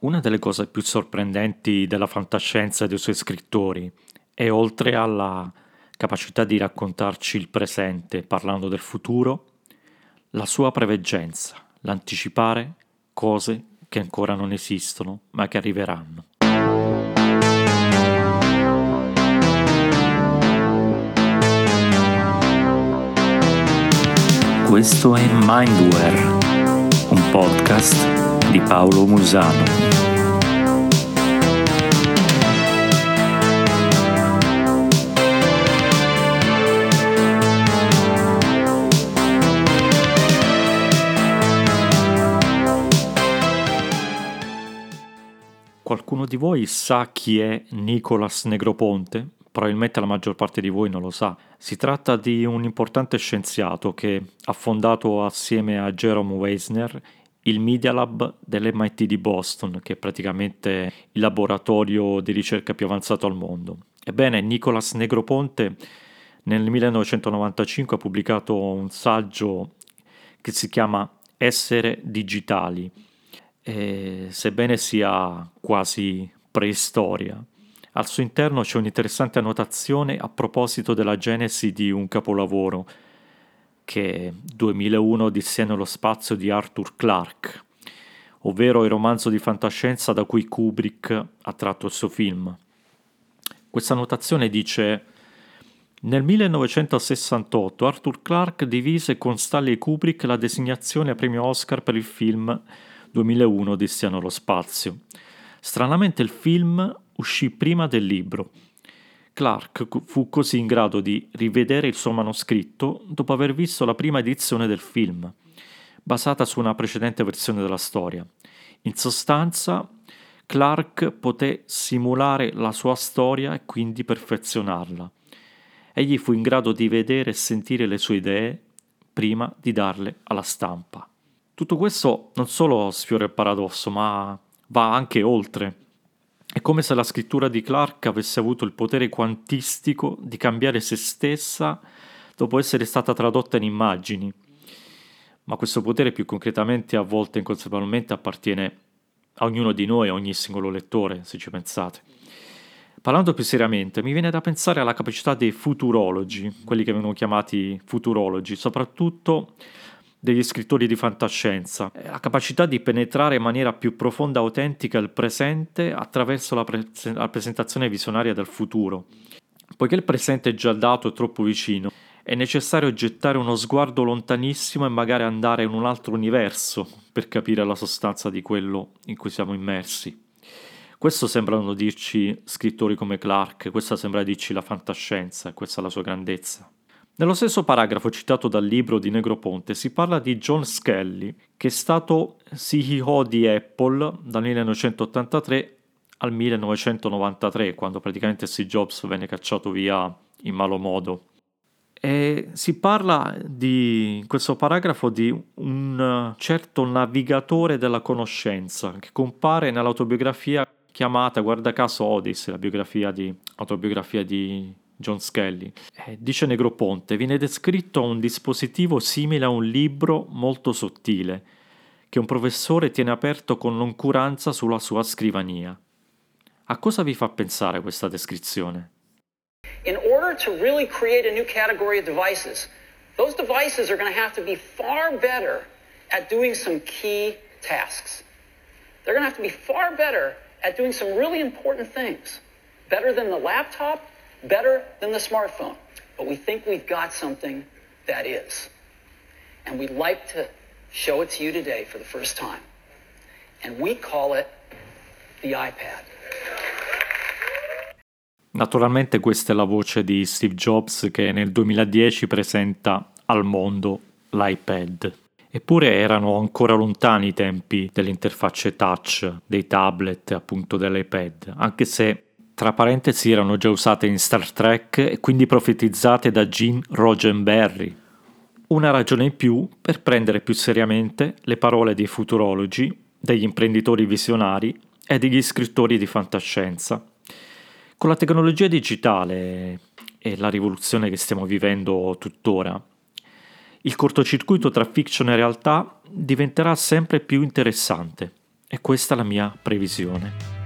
Una delle cose più sorprendenti della fantascienza e dei suoi scrittori è oltre alla capacità di raccontarci il presente parlando del futuro, la sua preveggenza, l'anticipare cose che ancora non esistono ma che arriveranno. Questo è Mindware, un podcast di Paolo Musano. Qualcuno di voi sa chi è Nicolas Negroponte? Probabilmente la maggior parte di voi non lo sa. Si tratta di un importante scienziato che ha fondato assieme a Jerome Weisner il Media Lab dell'MIT di Boston, che è praticamente il laboratorio di ricerca più avanzato al mondo. Ebbene, Nicolas Negroponte nel 1995 ha pubblicato un saggio che si chiama Essere digitali e sebbene sia quasi preistoria. Al suo interno c'è un'interessante annotazione a proposito della genesi di un capolavoro che è 2001 Odissea nello spazio di Arthur Clarke, ovvero il romanzo di fantascienza da cui Kubrick ha tratto il suo film. Questa annotazione dice nel 1968 Arthur Clarke divise con Stanley Kubrick la designazione a premio Oscar per il film 2001 Odissea nello spazio. Stranamente il film uscì prima del libro. Clark fu così in grado di rivedere il suo manoscritto dopo aver visto la prima edizione del film, basata su una precedente versione della storia. In sostanza, Clark poté simulare la sua storia e quindi perfezionarla. Egli fu in grado di vedere e sentire le sue idee prima di darle alla stampa. Tutto questo non solo sfiora il paradosso, ma va anche oltre. È come se la scrittura di Clark avesse avuto il potere quantistico di cambiare se stessa dopo essere stata tradotta in immagini. Ma questo potere più concretamente a volte inconsapevolmente appartiene a ognuno di noi, a ogni singolo lettore, se ci pensate. Parlando più seriamente, mi viene da pensare alla capacità dei futurologi, quelli che vengono chiamati futurologi, soprattutto degli scrittori di fantascienza, la capacità di penetrare in maniera più profonda e autentica il presente attraverso la, pre- la presentazione visionaria del futuro. Poiché il presente è già dato e troppo vicino, è necessario gettare uno sguardo lontanissimo e magari andare in un altro universo per capire la sostanza di quello in cui siamo immersi. Questo sembrano dirci scrittori come Clark, questa sembra dirci la fantascienza, questa è la sua grandezza. Nello stesso paragrafo citato dal libro di Negroponte si parla di John Skelly, che è stato CEO di Apple dal 1983 al 1993, quando praticamente Steve Jobs venne cacciato via in malo modo. E si parla di, in questo paragrafo di un certo navigatore della conoscenza che compare nell'autobiografia chiamata, guarda caso, Odyssey, la biografia di, autobiografia di John Skelly. Eh, dice Negroponte, viene descritto un dispositivo simile a un libro molto sottile, che un professore tiene aperto con noncuranza sulla sua scrivania. A cosa vi fa pensare questa descrizione? In order to really create a new category of devices, those devices are going to have to be far better at doing some key tasks. They're going to have to be far better at doing some really important things. Better than the laptop, better than the smartphone. But we think we've got something that is. And we'd like to show it to you today for the first time. And we call it the iPad. Naturalmente questa è la voce di Steve Jobs che nel 2010 presenta al mondo l'iPad. Eppure erano ancora lontani i tempi delle interfacce touch, dei tablet, appunto dell'iPad, anche se tra parentesi erano già usate in Star Trek e quindi profetizzate da Gene Roddenberry. Una ragione in più per prendere più seriamente le parole dei futurologi, degli imprenditori visionari e degli scrittori di fantascienza. Con la tecnologia digitale e la rivoluzione che stiamo vivendo tuttora, il cortocircuito tra fiction e realtà diventerà sempre più interessante E questa è la mia previsione.